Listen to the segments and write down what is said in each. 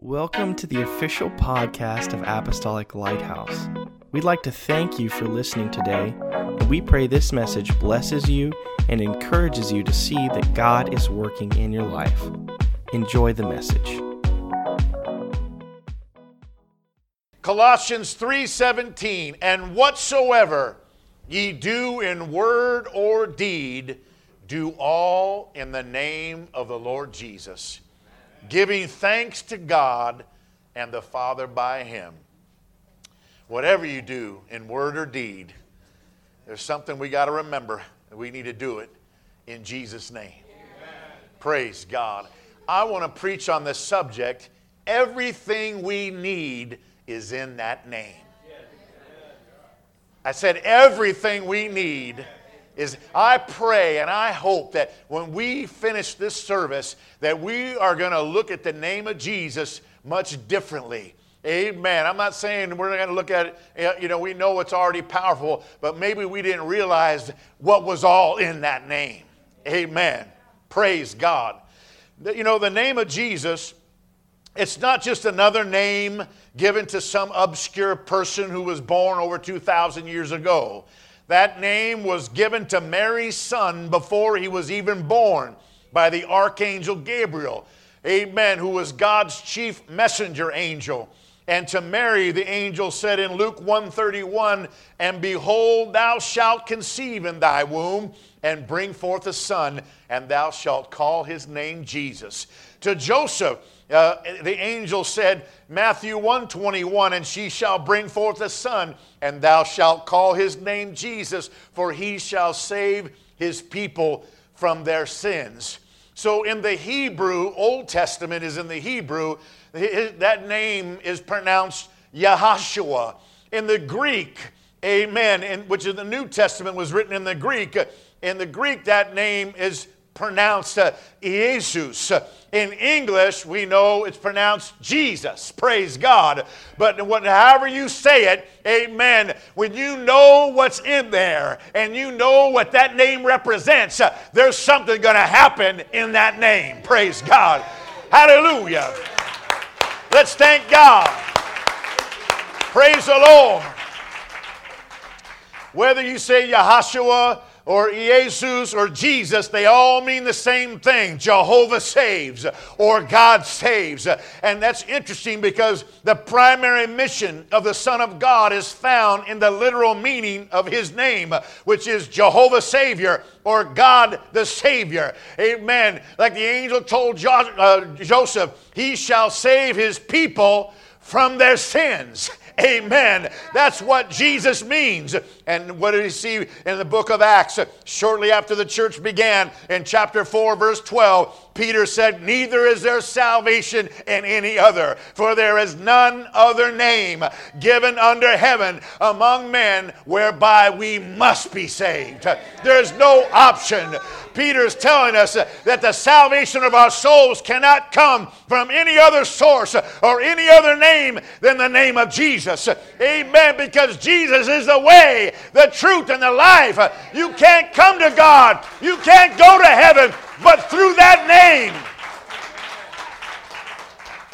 Welcome to the official podcast of Apostolic Lighthouse. We'd like to thank you for listening today, and we pray this message blesses you and encourages you to see that God is working in your life. Enjoy the message. Colossians 3:17 and whatsoever ye do in word or deed do all in the name of the Lord Jesus giving thanks to God and the Father by him. Whatever you do in word or deed there's something we got to remember we need to do it in Jesus name. Praise God. I want to preach on this subject. Everything we need is in that name. I said, everything we need is I pray and I hope that when we finish this service that we are going to look at the name of Jesus much differently. Amen. I'm not saying we're going to look at it, eh, you know, we know it's already powerful, but maybe we didn't realize what was all in that name. Amen. Praise God. You know, the name of Jesus it's not just another name given to some obscure person who was born over 2,000 years ago. That name was given to Mary's son before he was even born by the archangel Gabriel. Amen, who was God's chief messenger angel. And to Mary the angel said in Luke 131, "And behold thou shalt conceive in thy womb and bring forth a son, and thou shalt call his name Jesus." To Joseph uh, the angel said, Matthew 121, and she shall bring forth a son, and thou shalt call his name Jesus, for he shall save his people from their sins. So in the Hebrew, Old Testament is in the Hebrew, that name is pronounced Yahashua. In the Greek, amen, in, which in the New Testament was written in the Greek, in the Greek that name is pronounced uh, Jesus. In English, we know it's pronounced Jesus. Praise God. But however you say it, amen, when you know what's in there and you know what that name represents, uh, there's something going to happen in that name. Praise God. Hallelujah. Let's thank God. Praise the Lord. Whether you say Yahashua, or Jesus or Jesus, they all mean the same thing Jehovah saves or God saves. And that's interesting because the primary mission of the Son of God is found in the literal meaning of his name, which is Jehovah Savior or God the Savior. Amen. Like the angel told uh, Joseph, he shall save his people from their sins. Amen. That's what Jesus means. And what did he see in the book of Acts? Shortly after the church began, in chapter 4, verse 12, Peter said, Neither is there salvation in any other, for there is none other name given under heaven among men whereby we must be saved. There's no option. Peter's telling us that the salvation of our souls cannot come from any other source or any other name than the name of Jesus. Amen. Because Jesus is the way, the truth, and the life. You can't come to God, you can't go to heaven but through that name.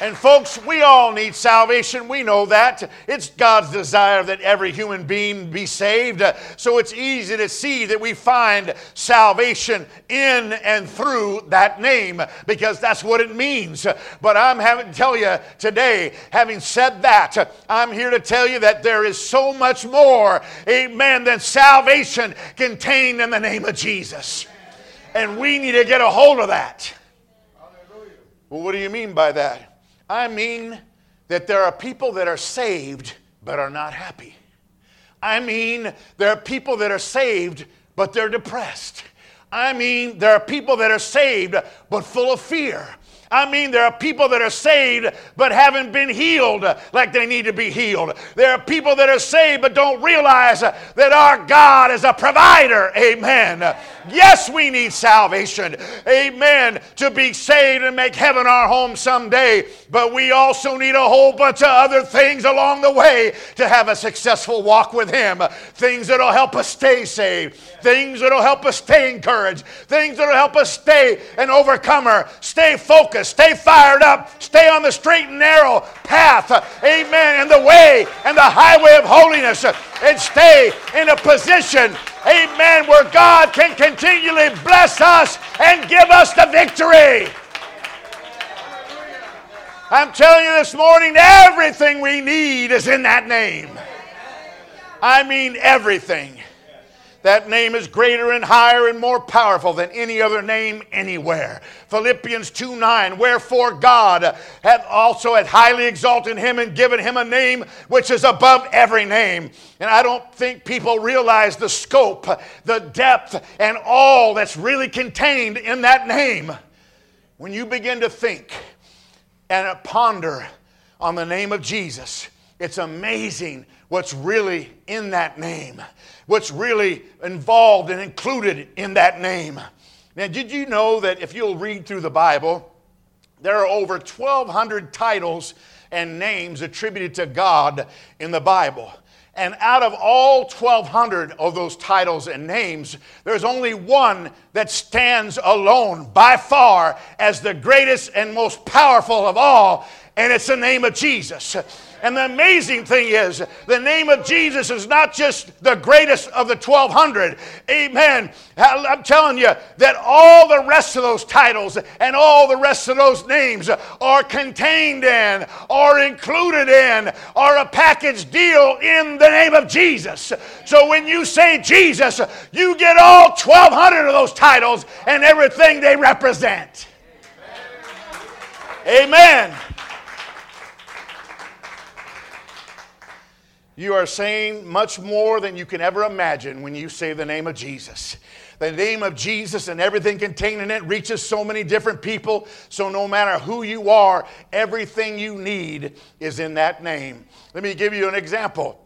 And folks, we all need salvation. We know that. It's God's desire that every human being be saved. So it's easy to see that we find salvation in and through that name because that's what it means. But I'm having to tell you today, having said that, I'm here to tell you that there is so much more, amen, than salvation contained in the name of Jesus. And we need to get a hold of that. Well, what do you mean by that? I mean that there are people that are saved but are not happy. I mean, there are people that are saved but they're depressed. I mean, there are people that are saved but full of fear. I mean, there are people that are saved but haven't been healed like they need to be healed. There are people that are saved but don't realize that our God is a provider. Amen. Yes, we need salvation. Amen. To be saved and make heaven our home someday. But we also need a whole bunch of other things along the way to have a successful walk with Him. Things that'll help us stay saved. Things that'll help us stay encouraged. Things that'll help us stay an overcomer. Stay focused stay fired up, stay on the straight and narrow path, amen, and the way and the highway of holiness, and stay in a position, amen, where God can continually bless us and give us the victory. I'm telling you this morning, everything we need is in that name. I mean, everything. That name is greater and higher and more powerful than any other name anywhere. Philippians 2 9, wherefore God hath also hath highly exalted him and given him a name which is above every name. And I don't think people realize the scope, the depth, and all that's really contained in that name. When you begin to think and ponder on the name of Jesus, it's amazing what's really in that name what's really involved and included in that name. Now, did you know that if you'll read through the Bible, there are over 1,200 titles and names attributed to God in the Bible? And out of all 1,200 of those titles and names, there's only one that stands alone by far as the greatest and most powerful of all, and it's the name of Jesus. And the amazing thing is, the name of Jesus is not just the greatest of the 1200. Amen. I'm telling you that all the rest of those titles and all the rest of those names are contained in, are included in, are a package deal in the name of Jesus. So when you say Jesus, you get all 1200 of those titles and everything they represent. Amen. You are saying much more than you can ever imagine when you say the name of Jesus. The name of Jesus and everything contained in it reaches so many different people. So, no matter who you are, everything you need is in that name. Let me give you an example.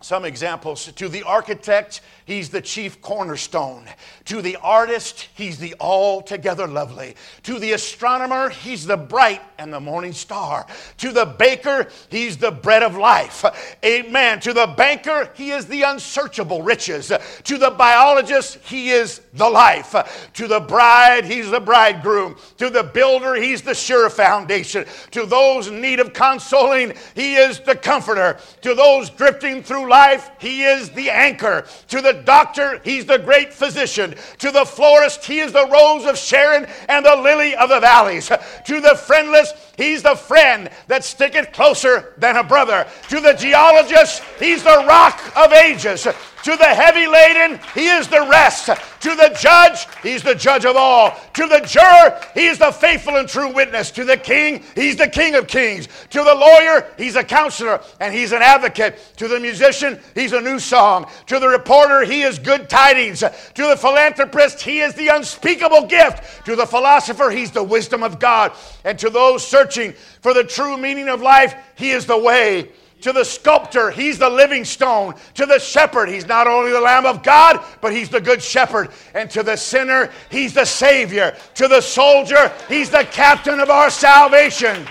Some examples. To the architect, he's the chief cornerstone. To the artist, he's the altogether lovely. To the astronomer, he's the bright and the morning star. To the baker, he's the bread of life. Amen. To the banker, he is the unsearchable riches. To the biologist, he is the life. To the bride, he's the bridegroom. To the builder, he's the sure foundation. To those in need of consoling, he is the comforter. To those drifting through life, He is the anchor. To the doctor, He's the great physician. To the florist, He is the rose of Sharon and the lily of the valleys. To the friendless, He's the friend that sticketh closer than a brother. To the geologist, He's the rock of ages. To the heavy laden, he is the rest. To the judge, he's the judge of all. To the juror, he is the faithful and true witness. To the king, he's the king of kings. To the lawyer, he's a counselor and he's an advocate. To the musician, he's a new song. To the reporter, he is good tidings. To the philanthropist, he is the unspeakable gift. To the philosopher, he's the wisdom of God. And to those searching for the true meaning of life, he is the way to the sculptor, he's the living stone. To the shepherd, he's not only the Lamb of God, but he's the good shepherd. And to the sinner, he's the Savior. To the soldier, he's the captain of our salvation.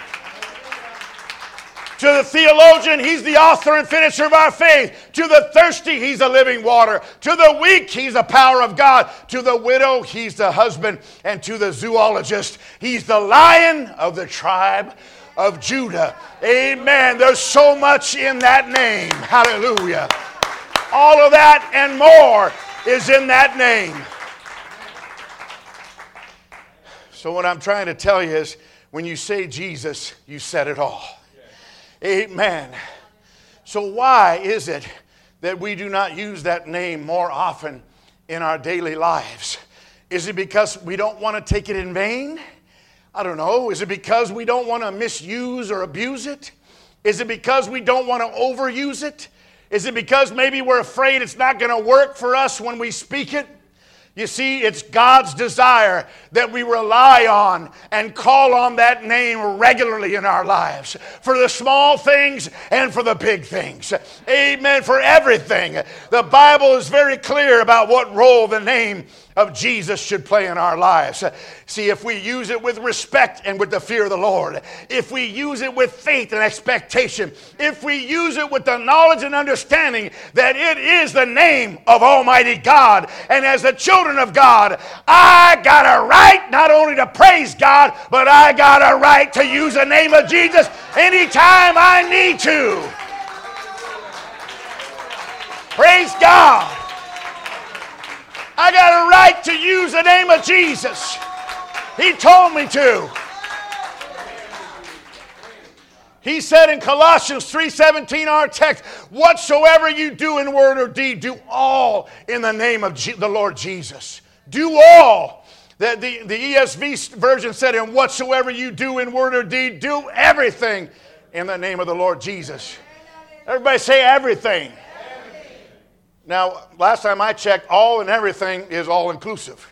To the theologian, he's the author and finisher of our faith. To the thirsty, he's the living water. To the weak, he's the power of God. To the widow, he's the husband. And to the zoologist, he's the lion of the tribe of Judah. Amen. There's so much in that name. Hallelujah. All of that and more is in that name. So, what I'm trying to tell you is when you say Jesus, you said it all. Amen. So, why is it that we do not use that name more often in our daily lives? Is it because we don't want to take it in vain? I don't know. Is it because we don't want to misuse or abuse it? Is it because we don't want to overuse it? Is it because maybe we're afraid it's not going to work for us when we speak it? You see, it's God's desire that we rely on and call on that name regularly in our lives for the small things and for the big things. Amen. For everything. The Bible is very clear about what role the name of Jesus should play in our lives. See, if we use it with respect and with the fear of the Lord, if we use it with faith and expectation, if we use it with the knowledge and understanding that it is the name of Almighty God, and as the children of God, I got a right not only to praise God, but I got a right to use the name of Jesus anytime I need to. Praise God. I got a right to use the name of Jesus. He told me to. He said in Colossians 3:17 our text, whatsoever you do in word or deed, do all in the name of G- the Lord Jesus. Do all. The, the, the ESV version said, and whatsoever you do in word or deed, do everything in the name of the Lord Jesus. Everybody say everything. Now, last time I checked, all and everything is all inclusive.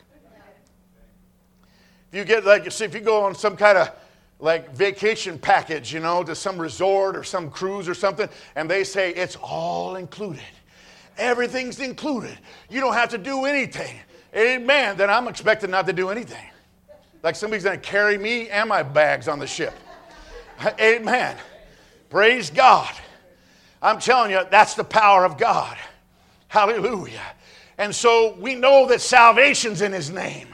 If you get like, see, if you go on some kind of like vacation package, you know, to some resort or some cruise or something, and they say it's all included. Everything's included. You don't have to do anything. Amen. Then I'm expected not to do anything. Like somebody's going to carry me and my bags on the ship. Amen. Praise God. I'm telling you, that's the power of God. Hallelujah. And so we know that salvation's in his name.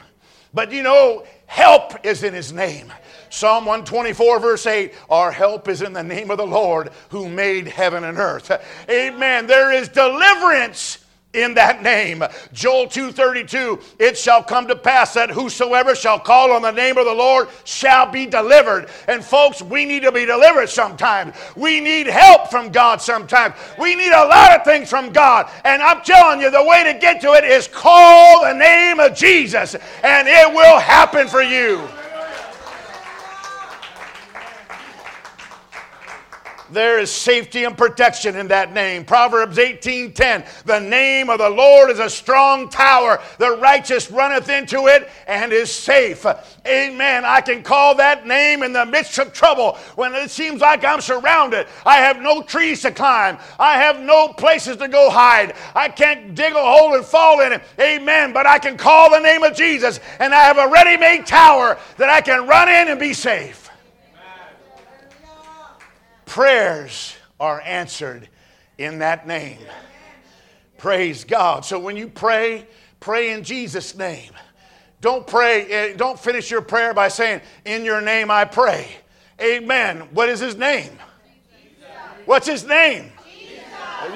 But you know, help is in his name. Psalm 124, verse 8 Our help is in the name of the Lord who made heaven and earth. Amen. There is deliverance in that name. Joel 2:32 It shall come to pass that whosoever shall call on the name of the Lord shall be delivered. And folks, we need to be delivered sometimes. We need help from God sometimes. We need a lot of things from God. And I'm telling you the way to get to it is call the name of Jesus and it will happen for you. There is safety and protection in that name. Proverbs 18:10. The name of the Lord is a strong tower. The righteous runneth into it and is safe. Amen. I can call that name in the midst of trouble when it seems like I'm surrounded. I have no trees to climb. I have no places to go hide. I can't dig a hole and fall in it. Amen. But I can call the name of Jesus and I have a ready-made tower that I can run in and be safe prayers are answered in that name. Praise God. So when you pray, pray in Jesus' name. Don't pray, eh, don't finish your prayer by saying, In your name I pray. Amen. What is his name? What's his name?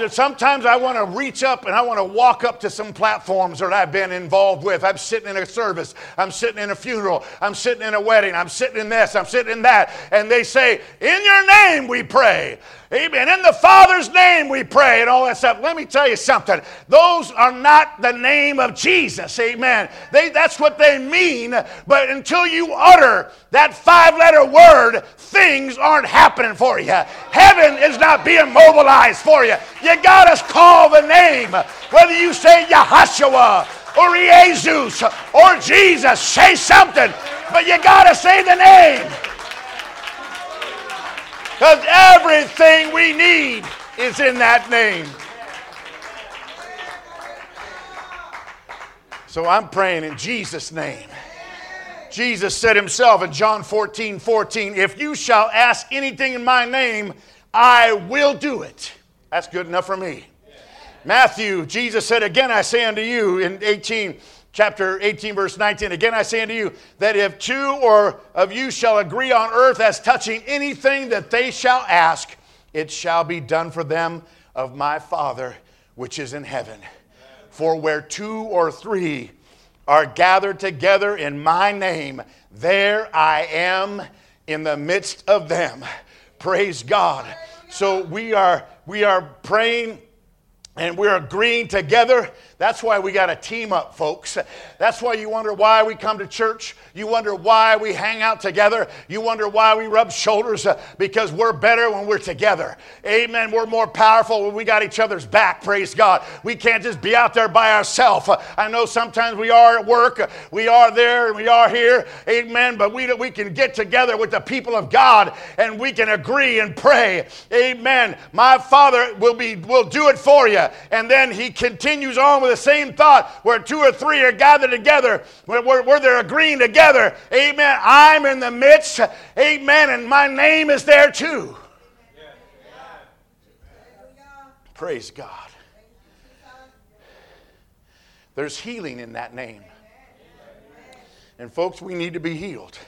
Sometimes I want to reach up and I want to walk up to some platforms that I've been involved with. I'm sitting in a service, I'm sitting in a funeral, I'm sitting in a wedding, I'm sitting in this, I'm sitting in that. And they say, In your name we pray. Amen. In the Father's name we pray and all that stuff. Let me tell you something. Those are not the name of Jesus. Amen. They, that's what they mean. But until you utter that five letter word, things aren't happening for you. Heaven is not being mobilized for you. You got to call the name. Whether you say Yahshua or Jesus or Jesus, say something. But you got to say the name. Because everything we need is in that name. So I'm praying in Jesus' name. Jesus said himself in John 14 14, If you shall ask anything in my name, I will do it. That's good enough for me. Matthew, Jesus said, Again I say unto you in 18, chapter 18, verse 19. Again, I say unto you that if two or of you shall agree on earth as touching anything that they shall ask, it shall be done for them of my Father which is in heaven. For where two or three are gathered together in my name, there I am in the midst of them. Praise God. So we are we are praying and we're agreeing together that's why we got to team up, folks. That's why you wonder why we come to church. You wonder why we hang out together. You wonder why we rub shoulders uh, because we're better when we're together. Amen. We're more powerful when we got each other's back. Praise God. We can't just be out there by ourselves. Uh, I know sometimes we are at work, we are there, and we are here. Amen. But we, we can get together with the people of God and we can agree and pray. Amen. My Father will be will do it for you. And then he continues on with the same thought, where two or three are gathered together, where, where, where they're agreeing together. Amen. I'm in the midst. Amen. And my name is there too. Praise God. There's healing in that name. And folks, we need to be healed.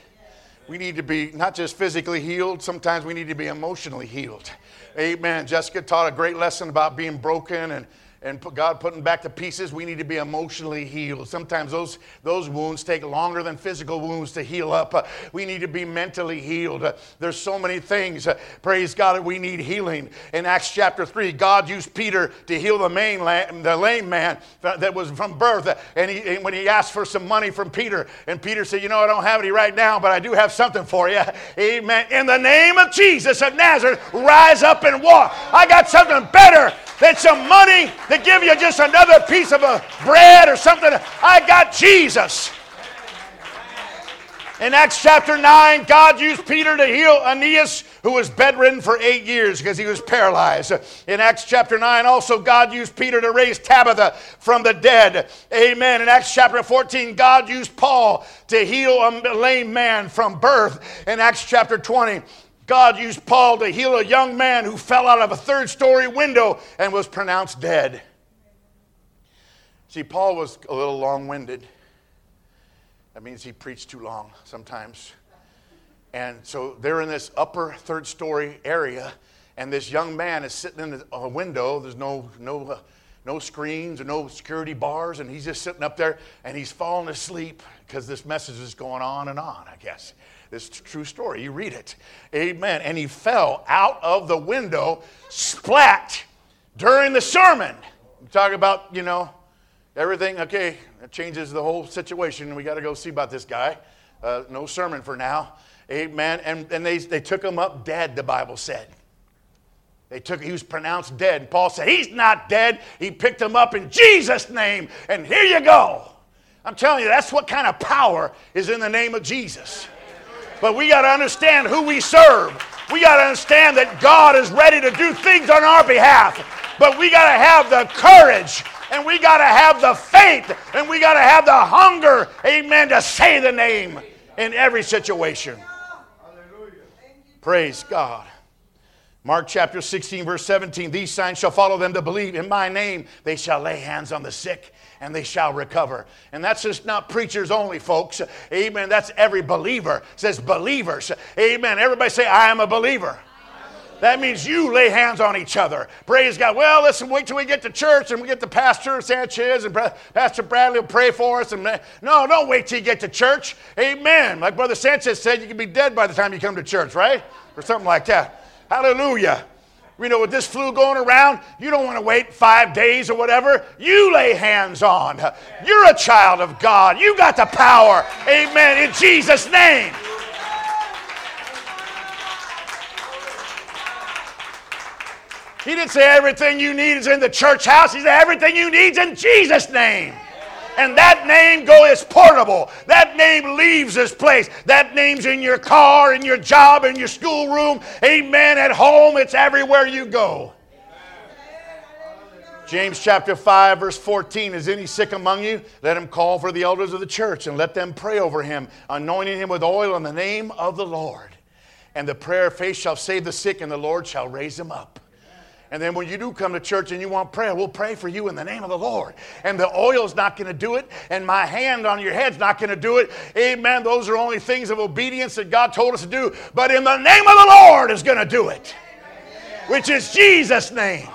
We need to be not just physically healed, sometimes we need to be emotionally healed. Amen. Jessica taught a great lesson about being broken and and God putting back the pieces, we need to be emotionally healed. Sometimes those, those wounds take longer than physical wounds to heal up. Uh, we need to be mentally healed. Uh, there's so many things, uh, praise God, that we need healing. In Acts chapter 3, God used Peter to heal the, main la- the lame man that was from birth. And, he, and when he asked for some money from Peter, and Peter said, You know, I don't have any right now, but I do have something for you. Amen. In the name of Jesus of Nazareth, rise up and walk. I got something better than some money to give you just another piece of a bread or something. I got Jesus. In Acts chapter 9, God used Peter to heal Aeneas, who was bedridden for eight years because he was paralyzed. In Acts chapter 9, also, God used Peter to raise Tabitha from the dead. Amen. In Acts chapter 14, God used Paul to heal a lame man from birth. In Acts chapter 20, God used Paul to heal a young man who fell out of a third story window and was pronounced dead. See, Paul was a little long winded. That means he preached too long sometimes. And so they're in this upper third story area, and this young man is sitting in a window. There's no, no, uh, no screens or no security bars, and he's just sitting up there and he's falling asleep because this message is going on and on, I guess. This true story. You read it. Amen. And he fell out of the window, splat, during the sermon. Talk about, you know, everything. Okay, it changes the whole situation. We got to go see about this guy. Uh, no sermon for now. Amen. And, and they, they took him up dead, the Bible said. They took, he was pronounced dead. Paul said, He's not dead. He picked him up in Jesus' name, and here you go. I'm telling you, that's what kind of power is in the name of Jesus. But we got to understand who we serve. We got to understand that God is ready to do things on our behalf. But we got to have the courage and we got to have the faith and we got to have the hunger, amen, to say the name in every situation. Praise God. Mark chapter 16, verse 17 These signs shall follow them to believe. In my name they shall lay hands on the sick and they shall recover. And that's just not preachers only, folks. Amen. That's every believer. It says believers. Amen. Everybody say, I am a believer. That means you lay hands on each other. Praise God. Well, listen, wait till we get to church and we get the Pastor Sanchez and Pastor Bradley will pray for us. And no, don't wait till you get to church. Amen. Like Brother Sanchez said, you can be dead by the time you come to church, right? Or something like that. Hallelujah. You know, with this flu going around, you don't want to wait five days or whatever. You lay hands on. You're a child of God. You got the power. Amen. In Jesus' name. He didn't say everything you need is in the church house. He said everything you need is in Jesus' name. And that name go is portable. That name leaves this place. That name's in your car, in your job, in your schoolroom. Amen. At home, it's everywhere you go. James chapter 5, verse 14 Is any sick among you? Let him call for the elders of the church and let them pray over him, anointing him with oil in the name of the Lord. And the prayer of faith shall save the sick, and the Lord shall raise him up. And then when you do come to church and you want prayer, we'll pray for you in the name of the Lord. And the oil's not going to do it, and my hand on your head's not going to do it. Amen. Those are only things of obedience that God told us to do. But in the name of the Lord is going to do it, which is Jesus' name.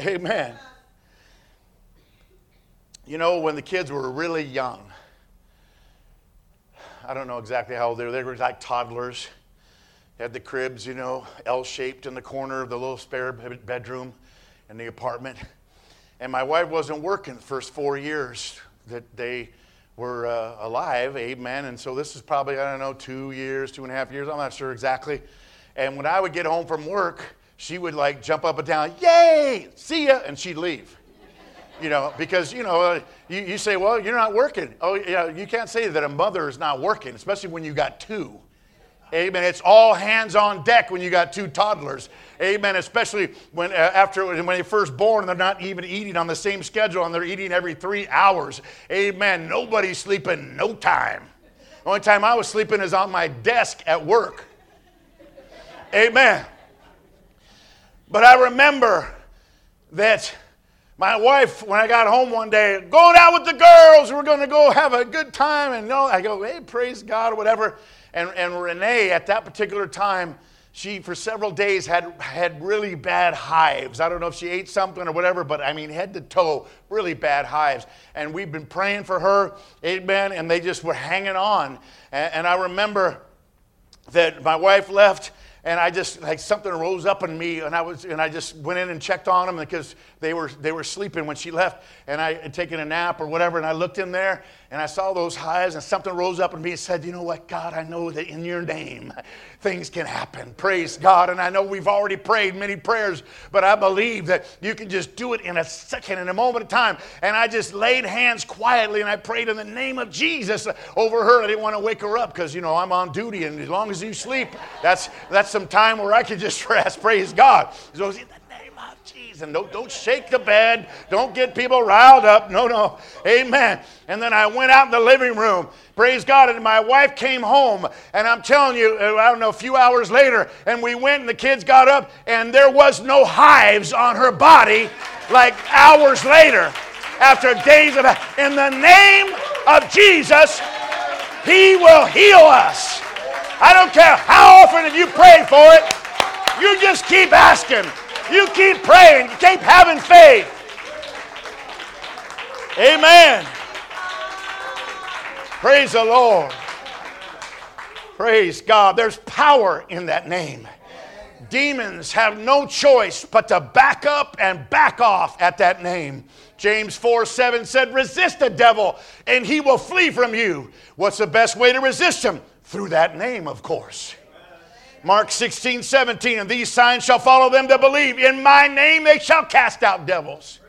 Amen. You know, when the kids were really young, I don't know exactly how old they were, they were like toddlers had the cribs, you know, L shaped in the corner of the little spare bedroom in the apartment. And my wife wasn't working the first four years that they were uh, alive, amen. And so this is probably, I don't know, two years, two and a half years, I'm not sure exactly. And when I would get home from work, she would like jump up and down, yay, see ya, and she'd leave. You know, because, you know, uh, you, you say, well, you're not working. Oh, yeah, you can't say that a mother is not working, especially when you got two. Amen. It's all hands on deck when you got two toddlers. Amen. Especially when uh, after when they're first born, they're not even eating on the same schedule, and they're eating every three hours. Amen. Nobody's sleeping no time. The only time I was sleeping is on my desk at work. Amen. But I remember that my wife, when I got home one day, going out with the girls, we're going to go have a good time. And no, I go, hey, praise God, or whatever. And, and Renee, at that particular time, she for several days had had really bad hives. I don't know if she ate something or whatever, but I mean head to toe, really bad hives. And we've been praying for her, amen. And they just were hanging on. And, and I remember that my wife left and I just like something rose up in me, and I was and I just went in and checked on them because they were they were sleeping when she left, and I had taken a nap or whatever, and I looked in there and I saw those highs, and something rose up in me and said, "You know what, God? I know that in Your name, things can happen. Praise God!" And I know we've already prayed many prayers, but I believe that You can just do it in a second, in a moment of time. And I just laid hands quietly, and I prayed in the name of Jesus over her. I didn't want to wake her up because you know I'm on duty, and as long as you sleep, that's that's some time where I can just rest. Praise God. So. And don't, don't shake the bed. Don't get people riled up. No, no. Amen. And then I went out in the living room. Praise God. And my wife came home. And I'm telling you, uh, I don't know, a few hours later, and we went and the kids got up, and there was no hives on her body like hours later after days of. In the name of Jesus, He will heal us. I don't care how often you pray for it. You just keep asking. You keep praying, you keep having faith. Amen. Praise the Lord. Praise God. There's power in that name. Demons have no choice but to back up and back off at that name. James 4 7 said, Resist the devil and he will flee from you. What's the best way to resist him? Through that name, of course. Mark 16, 17, and these signs shall follow them that believe. In my name they shall cast out devils.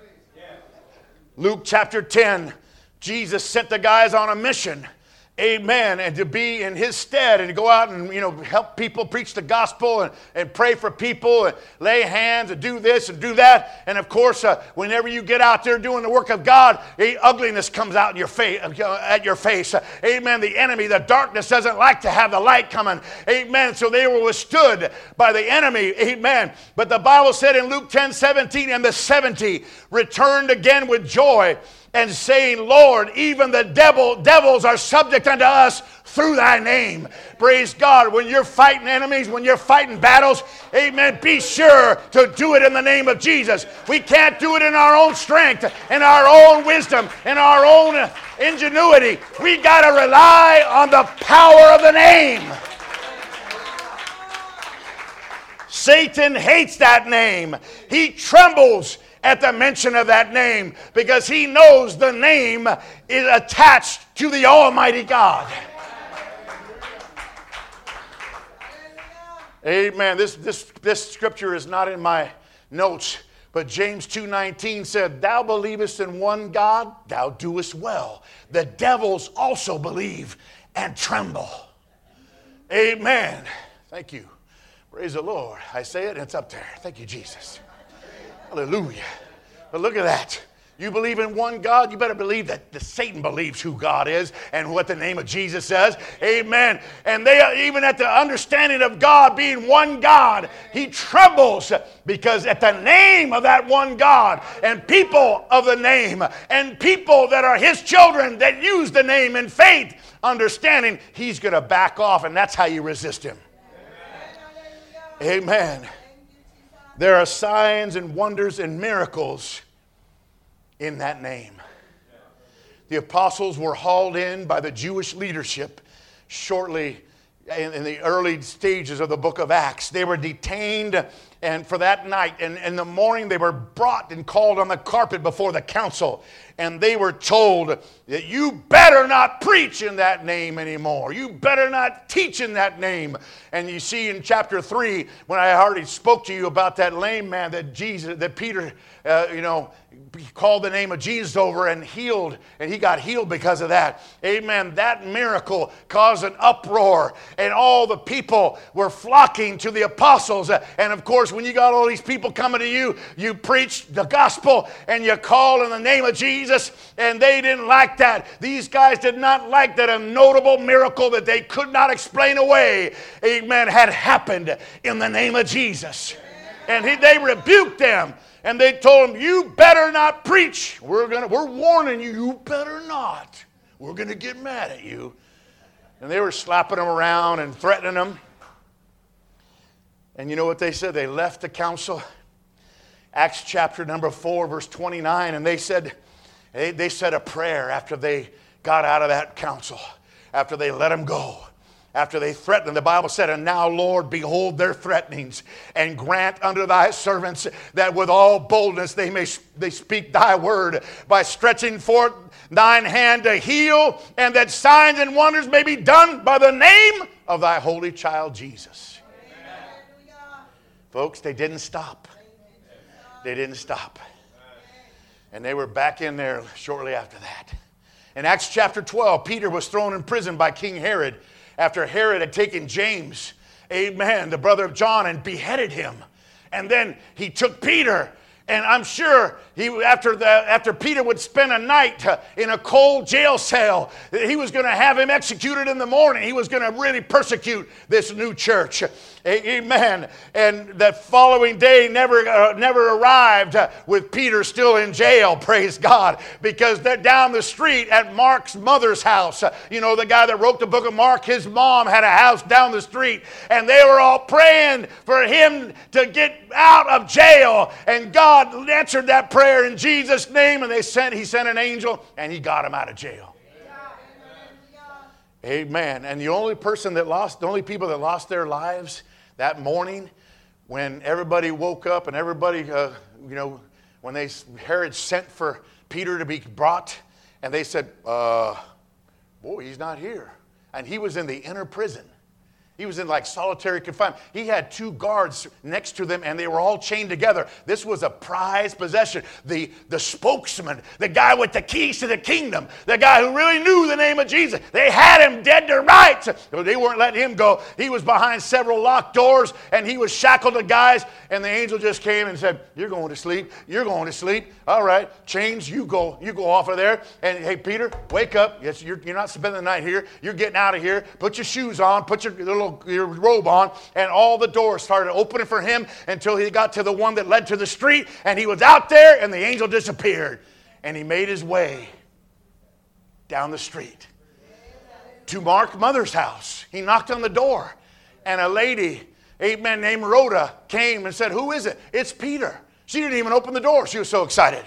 Luke chapter 10, Jesus sent the guys on a mission amen, and to be in his stead and to go out and, you know, help people preach the gospel and, and pray for people and lay hands and do this and do that. And of course, uh, whenever you get out there doing the work of God, the ugliness comes out in your face, uh, at your face. Uh, amen. The enemy, the darkness doesn't like to have the light coming. Amen. So they were withstood by the enemy. Amen. But the Bible said in Luke 10 17, and the 70 returned again with joy and saying, Lord, even the devil, devils are subject unto us through thy name. Praise God. When you're fighting enemies, when you're fighting battles, amen, be sure to do it in the name of Jesus. We can't do it in our own strength, in our own wisdom, in our own ingenuity. We got to rely on the power of the name. Satan hates that name. He trembles at the mention of that name because he knows the name is attached to the Almighty God. Amen. This, this, this scripture is not in my notes, but James 2:19 said, "Thou believest in one God, thou doest well. The devils also believe and tremble." Amen. Thank you. Praise the Lord. I say it, and it's up there. Thank you, Jesus. Hallelujah. But look at that. You believe in one God, you better believe that the Satan believes who God is and what the name of Jesus says. Amen. And they are even at the understanding of God being one God, he trembles because at the name of that one God and people of the name and people that are his children that use the name in faith, understanding he's going to back off, and that's how you resist him. Amen. There are signs and wonders and miracles in that name. The apostles were hauled in by the Jewish leadership shortly in, the early stages of the book of Acts. They were detained and for that night. And in the morning, they were brought and called on the carpet before the council. And they were told that you better not preach in that name anymore. You better not teach in that name. And you see in chapter 3, when I already spoke to you about that lame man that Jesus, that Peter, uh, you know, called the name of Jesus over and healed, and he got healed because of that. Amen. That miracle caused an uproar, and all the people were flocking to the apostles. And of course, when you got all these people coming to you, you preach the gospel and you call in the name of Jesus, and they didn't like that. These guys did not like that a notable miracle that they could not explain away, amen, had happened in the name of Jesus. And he, they rebuked them and they told him, You better not preach. We're, gonna, we're warning you, you better not. We're going to get mad at you. And they were slapping them around and threatening them. And you know what they said? They left the council. Acts chapter number 4, verse 29. And they said, they, they said a prayer after they got out of that council, after they let them go after they threatened, the Bible said, And now, Lord, behold their threatenings, and grant unto thy servants that with all boldness they may they speak thy word by stretching forth thine hand to heal, and that signs and wonders may be done by the name of thy holy child Jesus. Folks, they didn't stop. They didn't stop. And they were back in there shortly after that. In Acts chapter 12, Peter was thrown in prison by King Herod after Herod had taken James, amen, the brother of John, and beheaded him. And then he took Peter and I'm sure he, after, the, after Peter would spend a night uh, in a cold jail cell, he was going to have him executed in the morning. He was going to really persecute this new church. Amen. And that following day never, uh, never arrived uh, with Peter still in jail, praise God, because down the street at Mark's mother's house, uh, you know, the guy that wrote the book of Mark, his mom had a house down the street, and they were all praying for him to get out of jail. And God answered that prayer in Jesus' name, and they sent, he sent an angel, and he got him out of jail. Amen. And the only person that lost, the only people that lost their lives that morning when everybody woke up and everybody, uh, you know, when they, Herod sent for Peter to be brought, and they said, uh, boy, he's not here. And he was in the inner prison. He was in like solitary confinement. He had two guards next to them and they were all chained together. This was a prized possession. The, the spokesman, the guy with the keys to the kingdom, the guy who really knew the name of Jesus, they had him dead to rights. They weren't letting him go. He was behind several locked doors and he was shackled to guys. And the angel just came and said, You're going to sleep. You're going to sleep. All right, chains, you go. You go off of there. And hey, Peter, wake up. Yes, you're, you're not spending the night here. You're getting out of here. Put your shoes on. Put your little your robe on, and all the doors started opening for him until he got to the one that led to the street, and he was out there, and the angel disappeared. And he made his way down the street to Mark Mother's house. He knocked on the door, and a lady, amen, named Rhoda, came and said, Who is it? It's Peter. She didn't even open the door. She was so excited.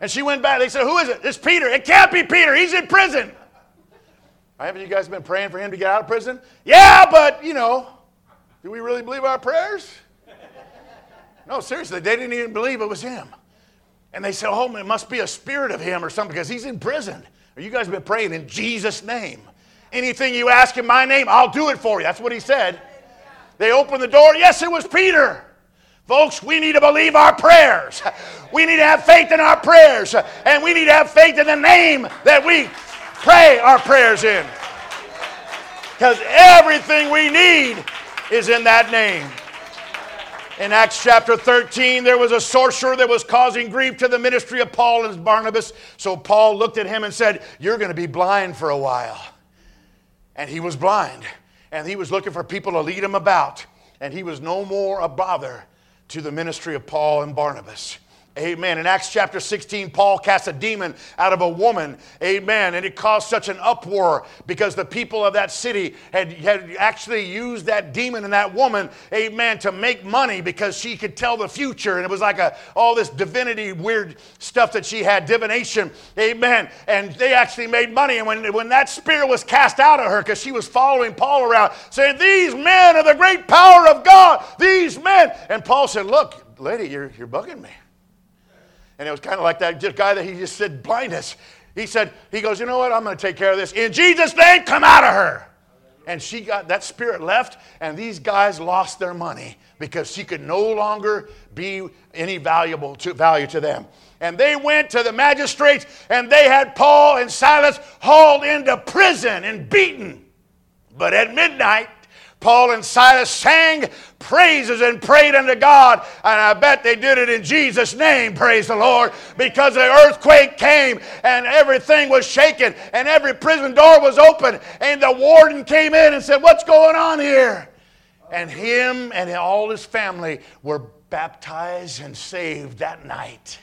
And she went back. They said, Who is it? It's Peter. It can't be Peter. He's in prison. Haven't you guys been praying for him to get out of prison? Yeah, but, you know, do we really believe our prayers? No, seriously, they didn't even believe it was him. And they said, oh, it must be a spirit of him or something because he's in prison. You guys have been praying in Jesus' name. Anything you ask in my name, I'll do it for you. That's what he said. They opened the door. Yes, it was Peter. Folks, we need to believe our prayers. We need to have faith in our prayers. And we need to have faith in the name that we pray our prayers in. Because everything we need is in that name. In Acts chapter 13, there was a sorcerer that was causing grief to the ministry of Paul and Barnabas. So Paul looked at him and said, You're going to be blind for a while. And he was blind. And he was looking for people to lead him about. And he was no more a bother to the ministry of Paul and Barnabas. Amen. In Acts chapter 16, Paul cast a demon out of a woman. Amen. And it caused such an uproar because the people of that city had, had actually used that demon and that woman, amen, to make money because she could tell the future. And it was like a, all this divinity, weird stuff that she had, divination. Amen. And they actually made money. And when, when that spirit was cast out of her, because she was following Paul around, saying, These men are the great power of God, these men. And Paul said, Look, lady, you're, you're bugging me. And it was kind of like that guy that he just said blindness. He said, he goes, you know what? I'm going to take care of this. In Jesus' name, come out of her. And she got that spirit left, and these guys lost their money because she could no longer be any valuable to value to them. And they went to the magistrates, and they had Paul and Silas hauled into prison and beaten. But at midnight, Paul and Silas sang praises and prayed unto God. And I bet they did it in Jesus' name, praise the Lord, because the earthquake came and everything was shaken and every prison door was open. And the warden came in and said, What's going on here? And him and all his family were baptized and saved that night.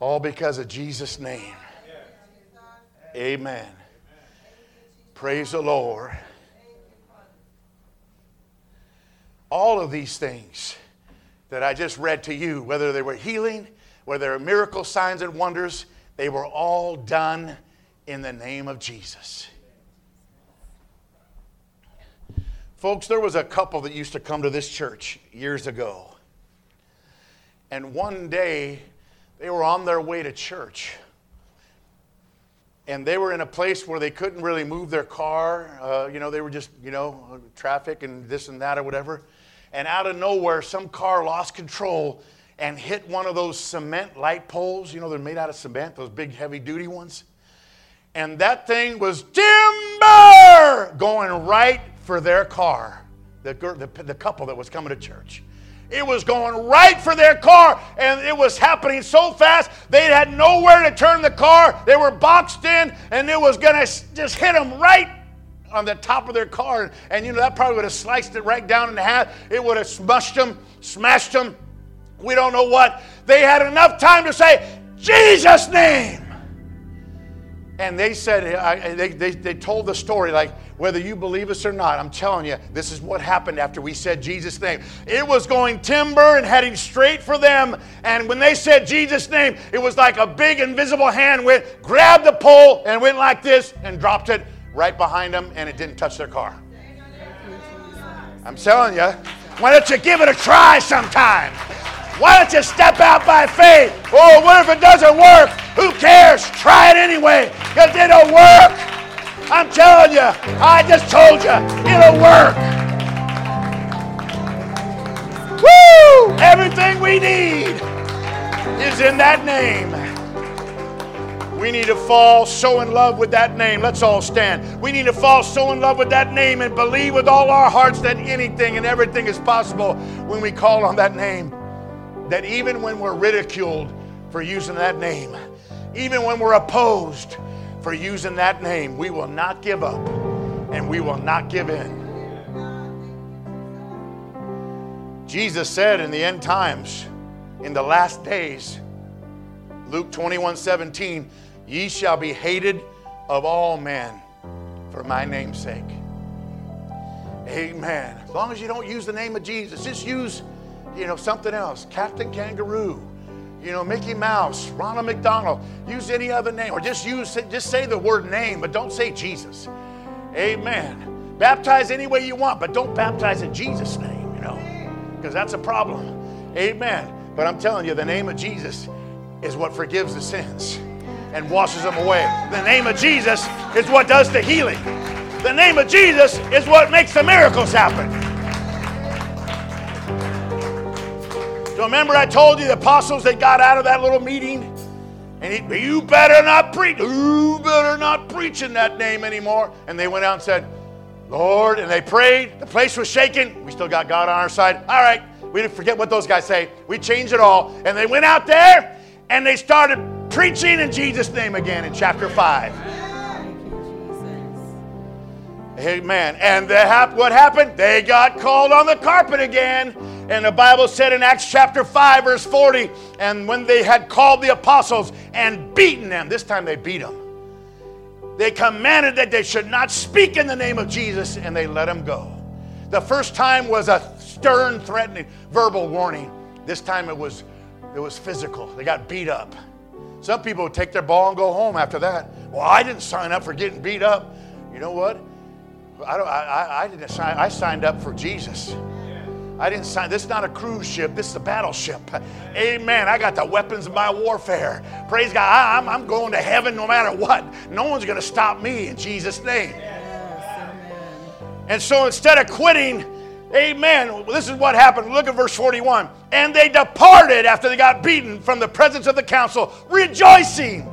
All because of Jesus' name. Amen. Praise the Lord. All of these things that I just read to you, whether they were healing, whether they were signs and wonders, they were all done in the name of Jesus. Folks, there was a couple that used to come to this church years ago. And one day, they were on their way to church. And they were in a place where they couldn't really move their car. Uh, you know, they were just, you know, traffic and this and that or whatever and out of nowhere, some car lost control and hit one of those cement light poles. You know, they're made out of cement, those big heavy duty ones. And that thing was timber going right for their car, the, the, the couple that was coming to church. It was going right for their car, and it was happening so fast they had nowhere to turn the car. They were boxed in, and it was going to just hit them right on the top of their car. And you know, that probably would have sliced it right down in half. It would have smushed them, smashed them. We don't know what. They had enough time to say, Jesus' name. And they said, they, they, they told the story like, whether you believe us or not, I'm telling you, this is what happened after we said Jesus' name. It was going timber and heading straight for them. And when they said Jesus' name, it was like a big invisible hand went, grabbed the pole, and went like this and dropped it right behind them and it didn't touch their car. I'm telling you, why don't you give it a try sometime? Why don't you step out by faith? Oh, what if it doesn't work? Who cares? Try it anyway, because it'll work. I'm telling you, I just told you, it'll work. Woo! Everything we need is in that name. We need to fall so in love with that name. Let's all stand. We need to fall so in love with that name and believe with all our hearts that anything and everything is possible when we call on that name. That even when we're ridiculed for using that name, even when we're opposed for using that name, we will not give up and we will not give in. Jesus said in the end times, in the last days, Luke 21 17, Ye shall be hated of all men for my name's sake. Amen. As long as you don't use the name of Jesus, just use, you know, something else. Captain Kangaroo, you know, Mickey Mouse, Ronald McDonald. Use any other name, or just use, just say the word name, but don't say Jesus. Amen. Baptize any way you want, but don't baptize in Jesus' name, you know, because that's a problem. Amen. But I'm telling you, the name of Jesus is what forgives the sins and washes them away. The name of Jesus is what does the healing. The name of Jesus is what makes the miracles happen. So remember, I told you the apostles they got out of that little meeting, and you better not preach. You better not preach in that name anymore. And they went out and said, Lord, and they prayed. The place was shaking. We still got God on our side. All right, we didn't forget what those guys say. We changed it all, and they went out there and they started preaching in Jesus' name again in chapter 5. Amen. And hap- what happened? They got called on the carpet again. And the Bible said in Acts chapter 5, verse 40, and when they had called the apostles and beaten them, this time they beat them, they commanded that they should not speak in the name of Jesus, and they let them go. The first time was a stern, threatening, verbal warning. This time it was, it was physical. They got beat up. Some people would take their ball and go home after that. Well, I didn't sign up for getting beat up. You know what? I, don't, I, I, didn't sign, I signed up for Jesus. I didn't sign. This is not a cruise ship. This is a battleship. Amen. I got the weapons of my warfare. Praise God. I, am I'm, I'm going to heaven no matter what. No one's going to stop me in Jesus' name. Yes, and so instead of quitting, amen, this is what happened. Look at verse 41. And they departed after they got beaten from the presence of the council, rejoicing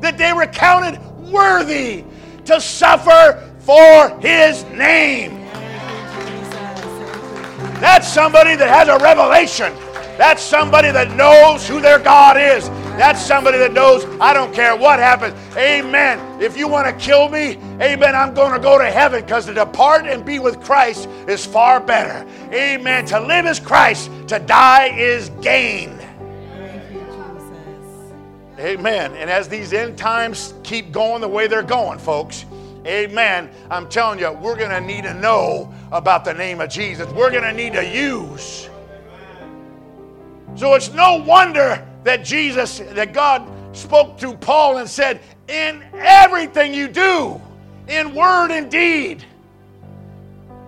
that they were counted worthy to suffer for his name. That's somebody that has a revelation. That's somebody that knows who their God is. That's somebody that knows, I don't care what happens. Amen. If you want to kill me, amen, I'm going to go to heaven because to depart and be with Christ is far better. Amen. To live is Christ, to die is gain. Amen. And as these end times keep going the way they're going, folks, Amen. I'm telling you, we're going to need to know about the name of Jesus. We're going to need to use. So it's no wonder that Jesus, that God spoke to Paul and said, In everything you do, in word and deed,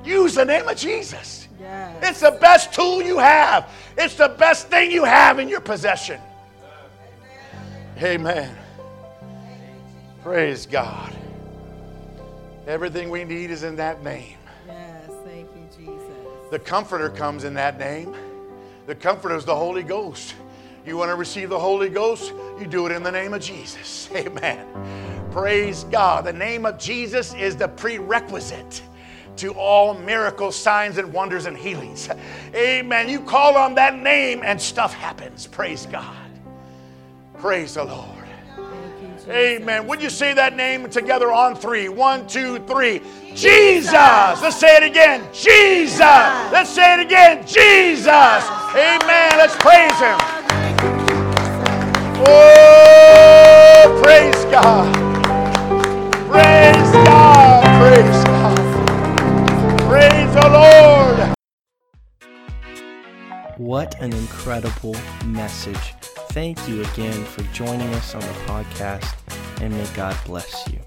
use the name of Jesus. Yes. It's the best tool you have, it's the best thing you have in your possession. Amen. Amen. Praise God. Everything we need is in that name. Yes, thank you, Jesus. The Comforter comes in that name. The Comforter is the Holy Ghost. You want to receive the Holy Ghost? You do it in the name of Jesus. Amen. Praise God. The name of Jesus is the prerequisite to all miracles, signs, and wonders and healings. Amen. You call on that name and stuff happens. Praise God. Praise the Lord. Amen. Would you say that name together on three? One, two, three. Jesus. Let's say it again. Jesus. Let's say it again. Jesus. Amen. Let's praise Him. Oh, praise God. Praise God. Praise God. Praise the Lord. What an incredible message. Thank you again for joining us on the podcast, and may God bless you.